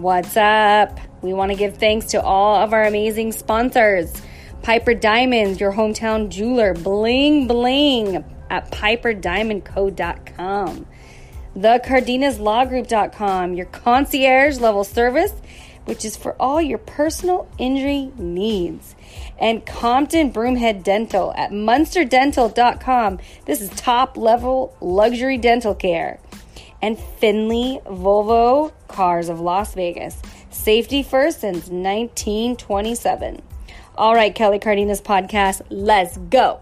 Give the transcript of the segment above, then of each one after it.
What's up? We want to give thanks to all of our amazing sponsors Piper Diamonds, your hometown jeweler, bling bling at piperdiamondco.com. The CardenasLawGroup.com, your concierge level service, which is for all your personal injury needs. And Compton Broomhead Dental at MunsterDental.com. This is top level luxury dental care and Findlay Volvo Cars of Las Vegas. Safety first since 1927. All right, Kelly Cardenas podcast, let's go.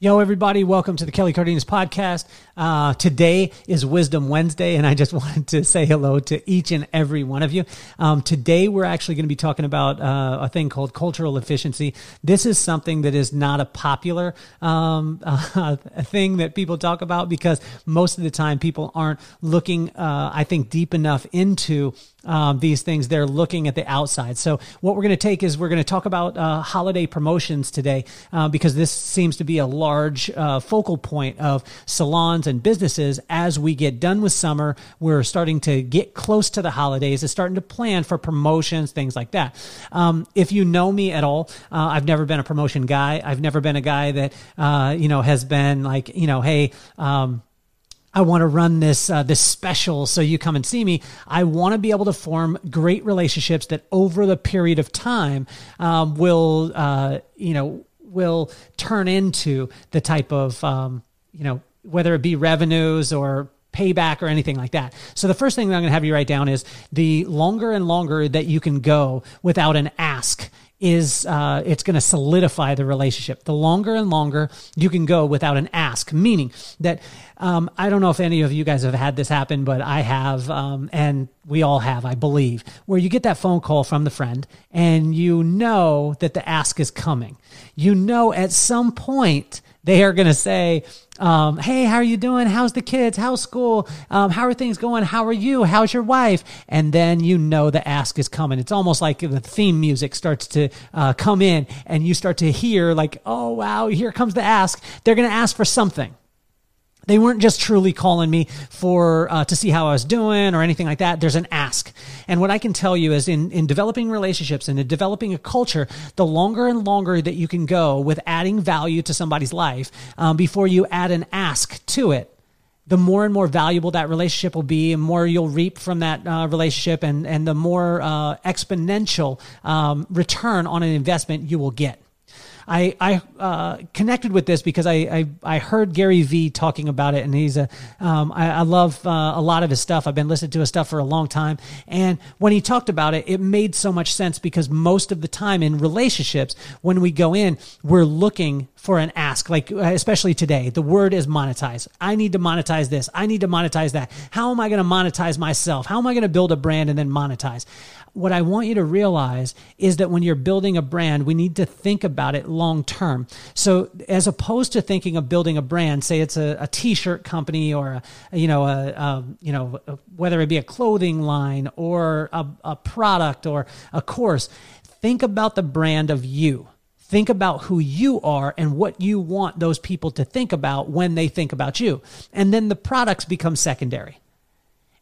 Yo, everybody, welcome to the Kelly Cardenas podcast. Uh, today is Wisdom Wednesday, and I just wanted to say hello to each and every one of you. Um, today, we're actually going to be talking about uh, a thing called cultural efficiency. This is something that is not a popular um, uh, thing that people talk about because most of the time people aren't looking, uh, I think, deep enough into um, these things. They're looking at the outside. So what we're going to take is we're going to talk about uh, holiday promotions today uh, because this seems to be a large focal point of salons and businesses as we get done with summer. We're starting to get close to the holidays. It's starting to plan for promotions, things like that. Um, if you know me at all, uh, I've never been a promotion guy. I've never been a guy that uh, you know has been like you know, hey. Um, I want to run this uh, this special, so you come and see me. I want to be able to form great relationships that over the period of time um, will uh, you know will turn into the type of um, you know whether it be revenues or payback or anything like that. So the first thing that I'm going to have you write down is the longer and longer that you can go without an ask is uh, it's going to solidify the relationship. The longer and longer you can go without an ask, meaning that um, I don't know if any of you guys have had this happen, but I have, um, and we all have, I believe, where you get that phone call from the friend and you know that the ask is coming. You know at some point they are going to say, um, hey, how are you doing? How's the kids? How's school? Um, how are things going? How are you? How's your wife? And then you know the ask is coming. It's almost like the theme music starts to uh, come in and you start to hear, like, oh, wow, here comes the ask. They're going to ask for something. They weren't just truly calling me for uh, to see how I was doing or anything like that. There's an ask, and what I can tell you is in in developing relationships and in developing a culture, the longer and longer that you can go with adding value to somebody's life um, before you add an ask to it, the more and more valuable that relationship will be, and more you'll reap from that uh, relationship, and and the more uh, exponential um, return on an investment you will get. I I uh, connected with this because I, I, I heard Gary Vee talking about it, and he's a um, I, I love uh, a lot of his stuff. I've been listening to his stuff for a long time, and when he talked about it, it made so much sense because most of the time in relationships, when we go in, we're looking for an ask, like uh, especially today, the word is monetize. I need to monetize this. I need to monetize that. How am I going to monetize myself? How am I going to build a brand and then monetize? what I want you to realize is that when you're building a brand, we need to think about it long term. So as opposed to thinking of building a brand, say it's a, a t-shirt company or a, you know, a, a you know, whether it be a clothing line or a product or a course, think about the brand of you. Think about who you are and what you want those people to think about when they think about you. And then the products become secondary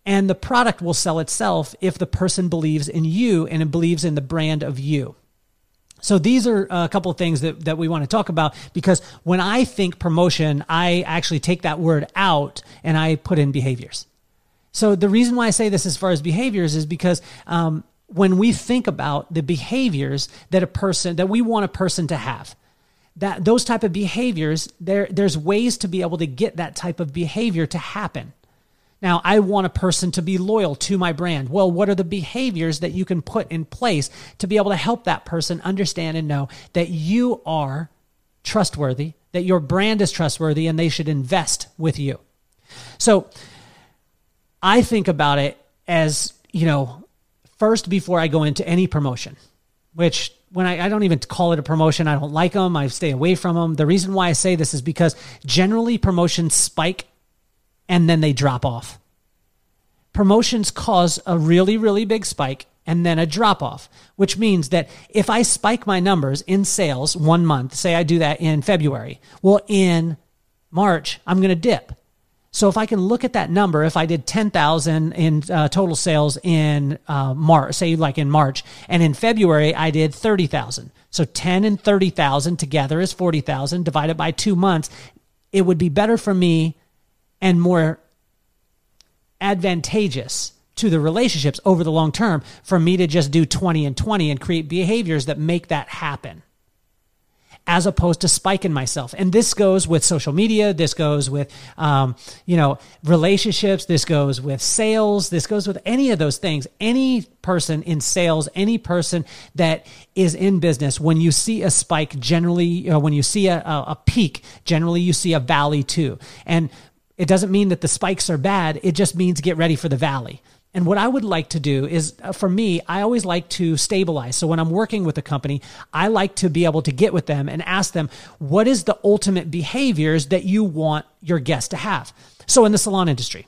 and the product will sell itself if the person believes in you and it believes in the brand of you. So these are a couple of things that, that we want to talk about because when I think promotion, I actually take that word out and I put in behaviors. So the reason why I say this as far as behaviors is because um, when we think about the behaviors that a person that we want a person to have, that those type of behaviors, there there's ways to be able to get that type of behavior to happen. Now, I want a person to be loyal to my brand. Well, what are the behaviors that you can put in place to be able to help that person understand and know that you are trustworthy, that your brand is trustworthy, and they should invest with you? So I think about it as, you know, first before I go into any promotion, which when I, I don't even call it a promotion, I don't like them. I stay away from them. The reason why I say this is because generally promotions spike and then they drop off. Promotions cause a really, really big spike and then a drop off, which means that if I spike my numbers in sales one month, say I do that in February, well, in March, I'm going to dip. So if I can look at that number, if I did 10,000 in uh, total sales in uh, March, say like in March, and in February I did 30,000. So 10 and 30,000 together is 40,000 divided by two months. It would be better for me and more advantageous to the relationships over the long term for me to just do 20 and 20 and create behaviors that make that happen as opposed to spiking myself. And this goes with social media. This goes with, um, you know, relationships. This goes with sales. This goes with any of those things. Any person in sales, any person that is in business, when you see a spike, generally, you know, when you see a, a, a peak, generally you see a valley too. And it doesn't mean that the spikes are bad. It just means get ready for the valley. And what I would like to do is, uh, for me, I always like to stabilize. So when I'm working with a company, I like to be able to get with them and ask them, what is the ultimate behaviors that you want your guests to have? So in the salon industry,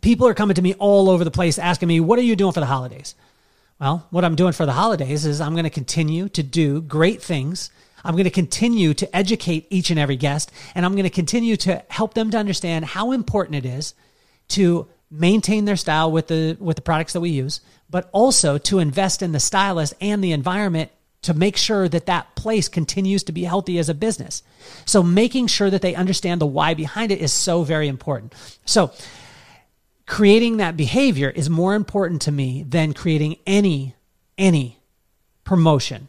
people are coming to me all over the place asking me, what are you doing for the holidays? Well, what I'm doing for the holidays is I'm going to continue to do great things. I'm going to continue to educate each and every guest, and I'm going to continue to help them to understand how important it is to maintain their style with the with the products that we use, but also to invest in the stylist and the environment to make sure that that place continues to be healthy as a business. So making sure that they understand the why behind it is so very important. So creating that behavior is more important to me than creating any any promotion.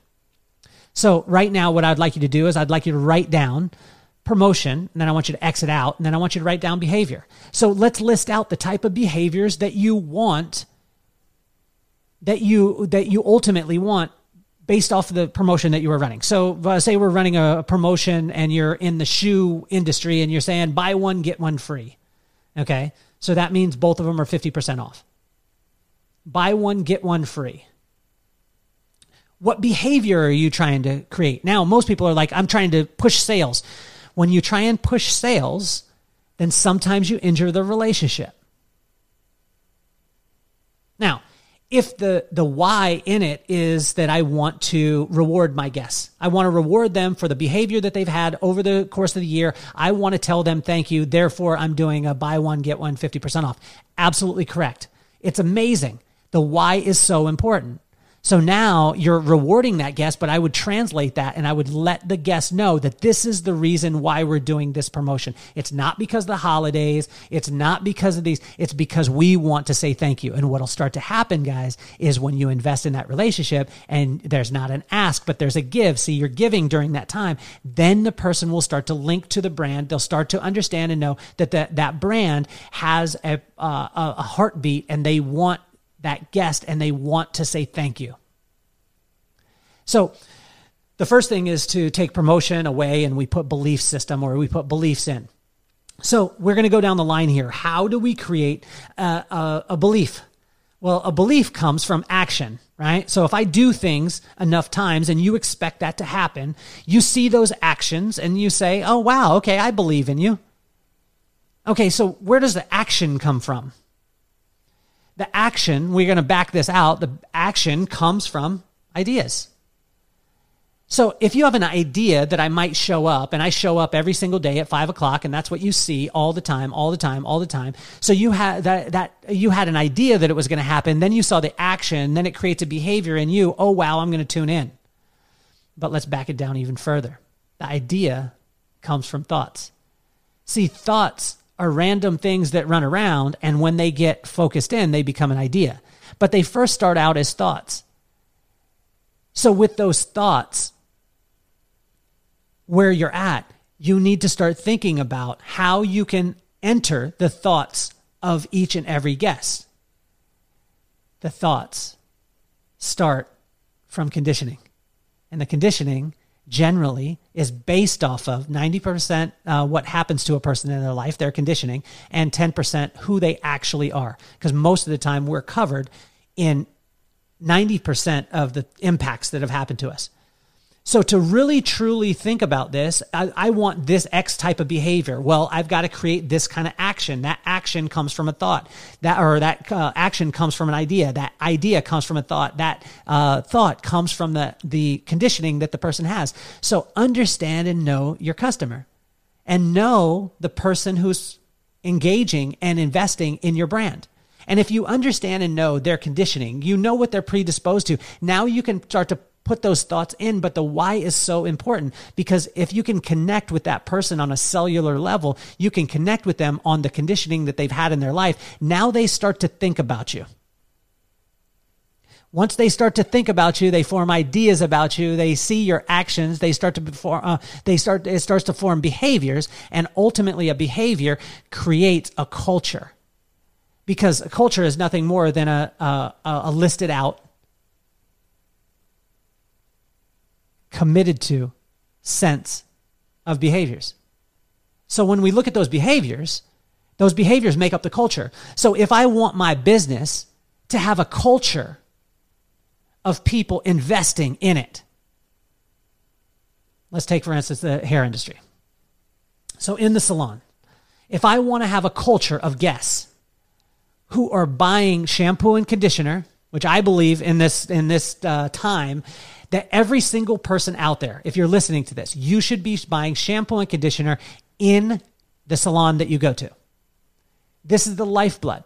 So right now what I'd like you to do is I'd like you to write down promotion, and then I want you to exit out, and then I want you to write down behavior. So let's list out the type of behaviors that you want that you that you ultimately want based off of the promotion that you were running. So uh, say we're running a promotion and you're in the shoe industry and you're saying buy one get one free. Okay? So that means both of them are 50% off. Buy one get one free what behavior are you trying to create? Now, most people are like, I'm trying to push sales when you try and push sales, then sometimes you injure the relationship. Now, if the the why in it is that I want to reward my guests. I want to reward them for the behavior that they've had over the course of the year. I want to tell them thank you. Therefore, I'm doing a buy one get one 50% off. Absolutely correct. It's amazing. The why is so important. So now you're rewarding that guest, but I would translate that and I would let the guest know that this is the reason why we're doing this promotion. It's not because the holidays. It's not because of these. It's because we want to say thank you. And what'll start to happen, guys, is when you invest in that relationship and there's not an ask, but there's a give. See, you're giving during that time. Then the person will start to link to the brand. They'll start to understand and know that that, that brand has a, uh, a heartbeat and they want that guest and they want to say thank you. So, the first thing is to take promotion away and we put belief system or we put beliefs in. So, we're going to go down the line here. How do we create a, a, a belief? Well, a belief comes from action, right? So if I do things enough times and you expect that to happen, you see those actions and you say, oh, wow, okay, I believe in you. Okay, so where does the action come from? The action, we're going to back this out, the action comes from ideas. So if you have an idea that I might show up, and I show up every single day at five o'clock, and that's what you see all the time, all the time, all the time. So you had that that you had an idea that it was going to happen, then you saw the action, then it creates a behavior in you. Oh wow, I'm going to tune in. But let's back it down even further. The idea comes from thoughts. See, thoughts are random things that run around, and when they get focused in, they become an idea. But they first start out as thoughts. So, with those thoughts, where you're at, you need to start thinking about how you can enter the thoughts of each and every guest. The thoughts start from conditioning. And the conditioning generally is based off of 90% uh, what happens to a person in their life, their conditioning, and 10% who they actually are. Because most of the time we're covered in 90% of the impacts that have happened to us. So to really truly think about this, I, I, want this X type of behavior. Well, I've got to create this kind of action. That action comes from a thought. That or that uh, action comes from an idea. That idea comes from a thought. That uh, thought comes from the the conditioning that the person has. So understand and know your customer, and know the person who's engaging and investing in your brand. And if you understand and know their conditioning, you know what they're predisposed to. Now you can start to put those thoughts in, but the why is so important because if you can connect with that person on a cellular level, you can connect with them on the conditioning that they've had in their life. Now they start to think about you. Once they start to think about you, they form ideas about you. They see your actions. They start to perform. Uh, they start. It starts to form behaviors, and ultimately, a behavior creates a culture. Because a culture is nothing more than a, a, a listed out committed to sense of behaviors. So when we look at those behaviors, those behaviors make up the culture. So if I want my business to have a culture of people investing in it, let's take, for instance, the hair industry. So in the salon, if I want to have a culture of guests who are buying shampoo and conditioner, which I believe in this in this uh, time that every single person out there, if you're listening to this, you should be buying shampoo and conditioner in the salon that you go to. This is the lifeblood.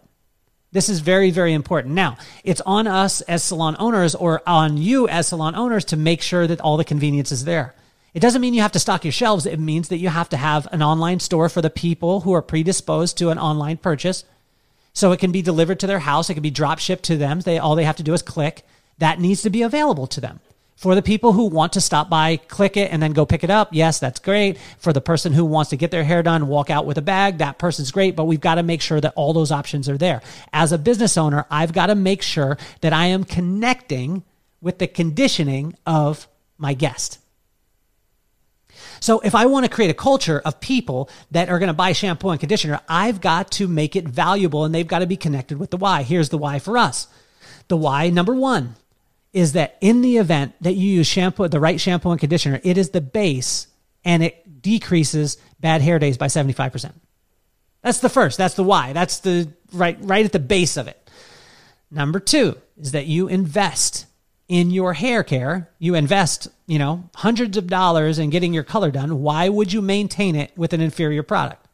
This is very, very important. Now, it's on us as salon owners or on you as salon owners to make sure that all the convenience is there. It doesn't mean you have to stock your shelves. It means that you have to have an online store for the people who are predisposed to an online purchase. So it can be delivered to their house. It can be drop shipped to them. They, all they have to do is click. That needs to be available to them. For the people who want to stop by, click it, and then go pick it up, yes, that's great. For the person who wants to get their hair done, walk out with a bag, that person's great, but we've got to make sure that all those options are there. As a business owner, I've got to make sure that I am connecting with the conditioning of my guest. So if I want to create a culture of people that are going to buy shampoo and conditioner, I've got to make it valuable and they've got to be connected with the why. Here's the why for us. The why number one is that in the event that you use shampoo, the right shampoo and conditioner, it is the base and it decreases bad hair days by 75%. That's the first. That's the why. That's the right, right at the base of it. Number two is that you invest in your hair care. You invest, you know, hundreds of dollars in getting your color done. Why would you maintain it with an inferior product?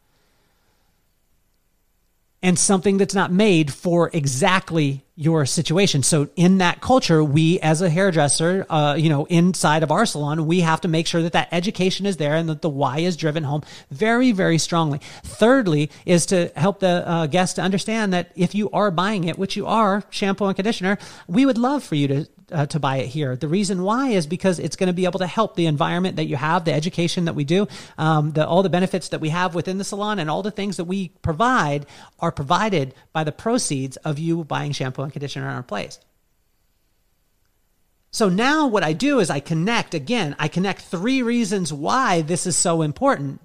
and something that's not made for exactly your situation. So in that culture, we as a hairdresser, uh, you know, inside of our salon, we have to make sure that that education is there and that the why is driven home very, very strongly. Thirdly, is to help the uh, guest to understand that if you are buying it, which you are, shampoo and conditioner, we would love for you to uh, to buy it here. The reason why is because it's going to be able to help the environment that you have, the education that we do, um, the, all the benefits that we have within the salon, and all the things that we provide are provided by the proceeds of you buying shampoo and conditioner in our place. So now what I do is I connect again, I connect three reasons why this is so important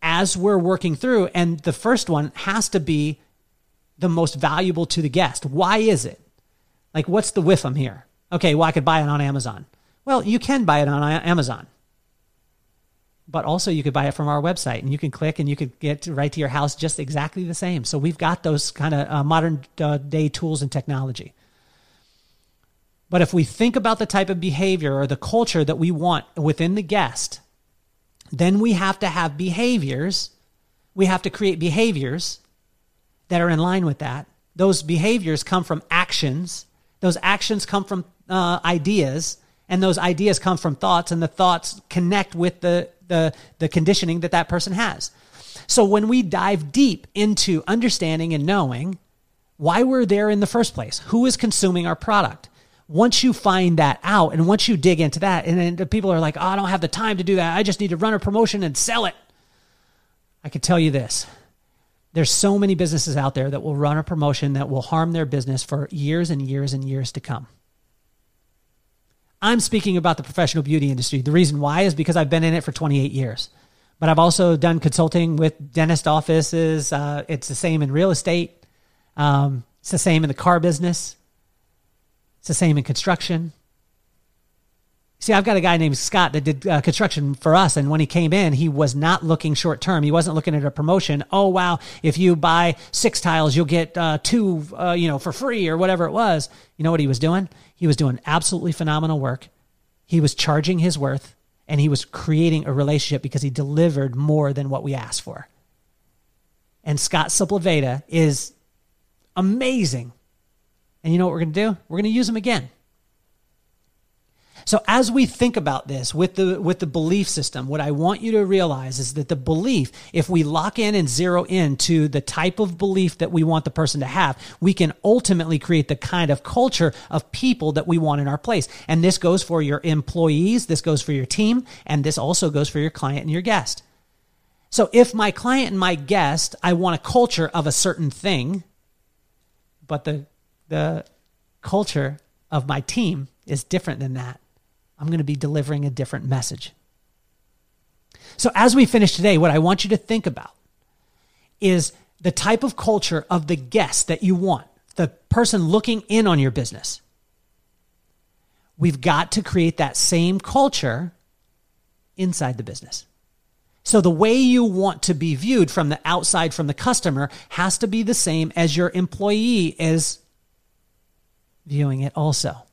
as we're working through. And the first one has to be the most valuable to the guest. Why is it? Like, what's the whiff I'm here? Okay, well, I could buy it on Amazon. Well, you can buy it on Amazon. But also, you could buy it from our website and you can click and you could get right to your house just exactly the same. So, we've got those kind of uh, modern uh, day tools and technology. But if we think about the type of behavior or the culture that we want within the guest, then we have to have behaviors. We have to create behaviors that are in line with that. Those behaviors come from actions those actions come from uh, ideas, and those ideas come from thoughts, and the thoughts connect with the, the, the conditioning that that person has. So when we dive deep into understanding and knowing why we're there in the first place, who is consuming our product, once you find that out and once you dig into that, and then the people are like, oh, I don't have the time to do that. I just need to run a promotion and sell it. I can tell you this there's so many businesses out there that will run a promotion that will harm their business for years and years and years to come. I'm speaking about the professional beauty industry. The reason why is because I've been in it for 28 years. But I've also done consulting with dentist offices. Uh, it's the same in real estate. Um, it's the same in the car business. It's the same in construction. See, I've got a guy named Scott that did uh, construction for us. And when he came in, he was not looking short term. He wasn't looking at a promotion. Oh, wow. If you buy six tiles, you'll get uh, two, uh, you know, for free or whatever it was. You know what he was doing? He was doing absolutely phenomenal work. He was charging his worth and he was creating a relationship because he delivered more than what we asked for. And Scott Sepulveda is amazing. And you know what we're going to do? We're going to use him again. So as we think about this with the with the belief system, what I want you to realize is that the belief, if we lock in and zero in to the type of belief that we want the person to have, we can ultimately create the kind of culture of people that we want in our place. And this goes for your employees, this goes for your team, and this also goes for your client and your guest. So if my client and my guest, I want a culture of a certain thing, but the the culture of my team is different than that I'm going to be delivering a different message. So, as we finish today, what I want you to think about is the type of culture of the guest that you want, the person looking in on your business. We've got to create that same culture inside the business. So, the way you want to be viewed from the outside, from the customer, has to be the same as your employee is viewing it also.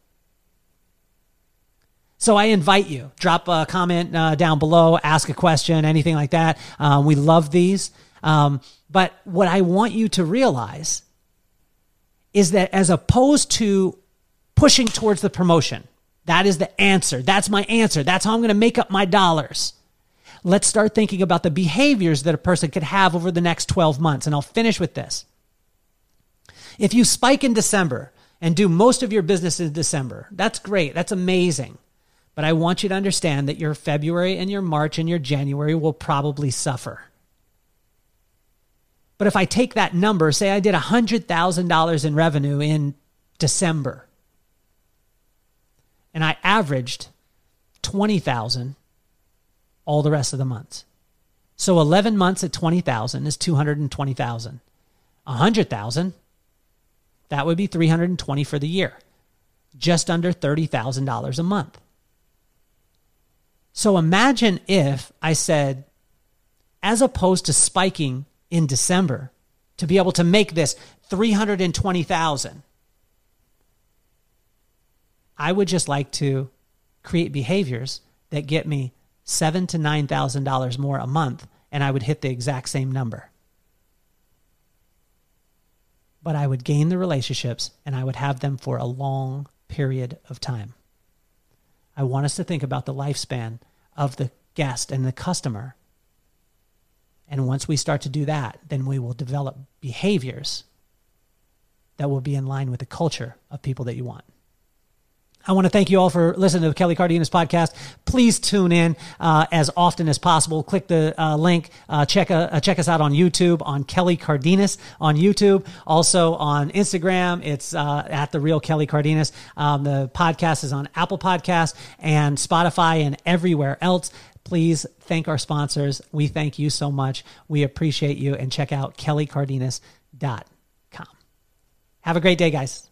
So I invite you, drop a comment uh, down below, ask a question, anything like that. Um, we love these. Um, but what I want you to realize is that as opposed to pushing towards the promotion, that is the answer. That's my answer. That's how I'm going to make up my dollars. Let's start thinking about the behaviors that a person could have over the next 12 months. And I'll finish with this. If you spike in December and do most of your business in December, that's great. That's amazing. But I want you to understand that your February and your March and your January will probably suffer. But if I take that number, say I did $100,000 in revenue in December, and I averaged 20,000 all the rest of the months. So 11 months at 20,000 is 220,000. 100,000 that would be 320 for the year. Just under $30,000 a month. So imagine if I said, as opposed to spiking in December, to be able to make this 320,000, I would just like to create behaviors that get me seven to nine thousand dollars more a month, and I would hit the exact same number. But I would gain the relationships and I would have them for a long period of time. I want us to think about the lifespan of the guest and the customer. And once we start to do that, then we will develop behaviors that will be in line with the culture of people that you want. I want to thank you all for listening to Kelly Cardenas podcast. Please tune in uh, as often as possible. Click the uh, link. Uh, check uh, check us out on YouTube on Kelly Cardenas on YouTube. Also on Instagram, it's uh, at the real Kelly Cardenas. Um, the podcast is on Apple Podcast and Spotify and everywhere else. Please thank our sponsors. We thank you so much. We appreciate you and check out kellycardenas.com. Have a great day, guys.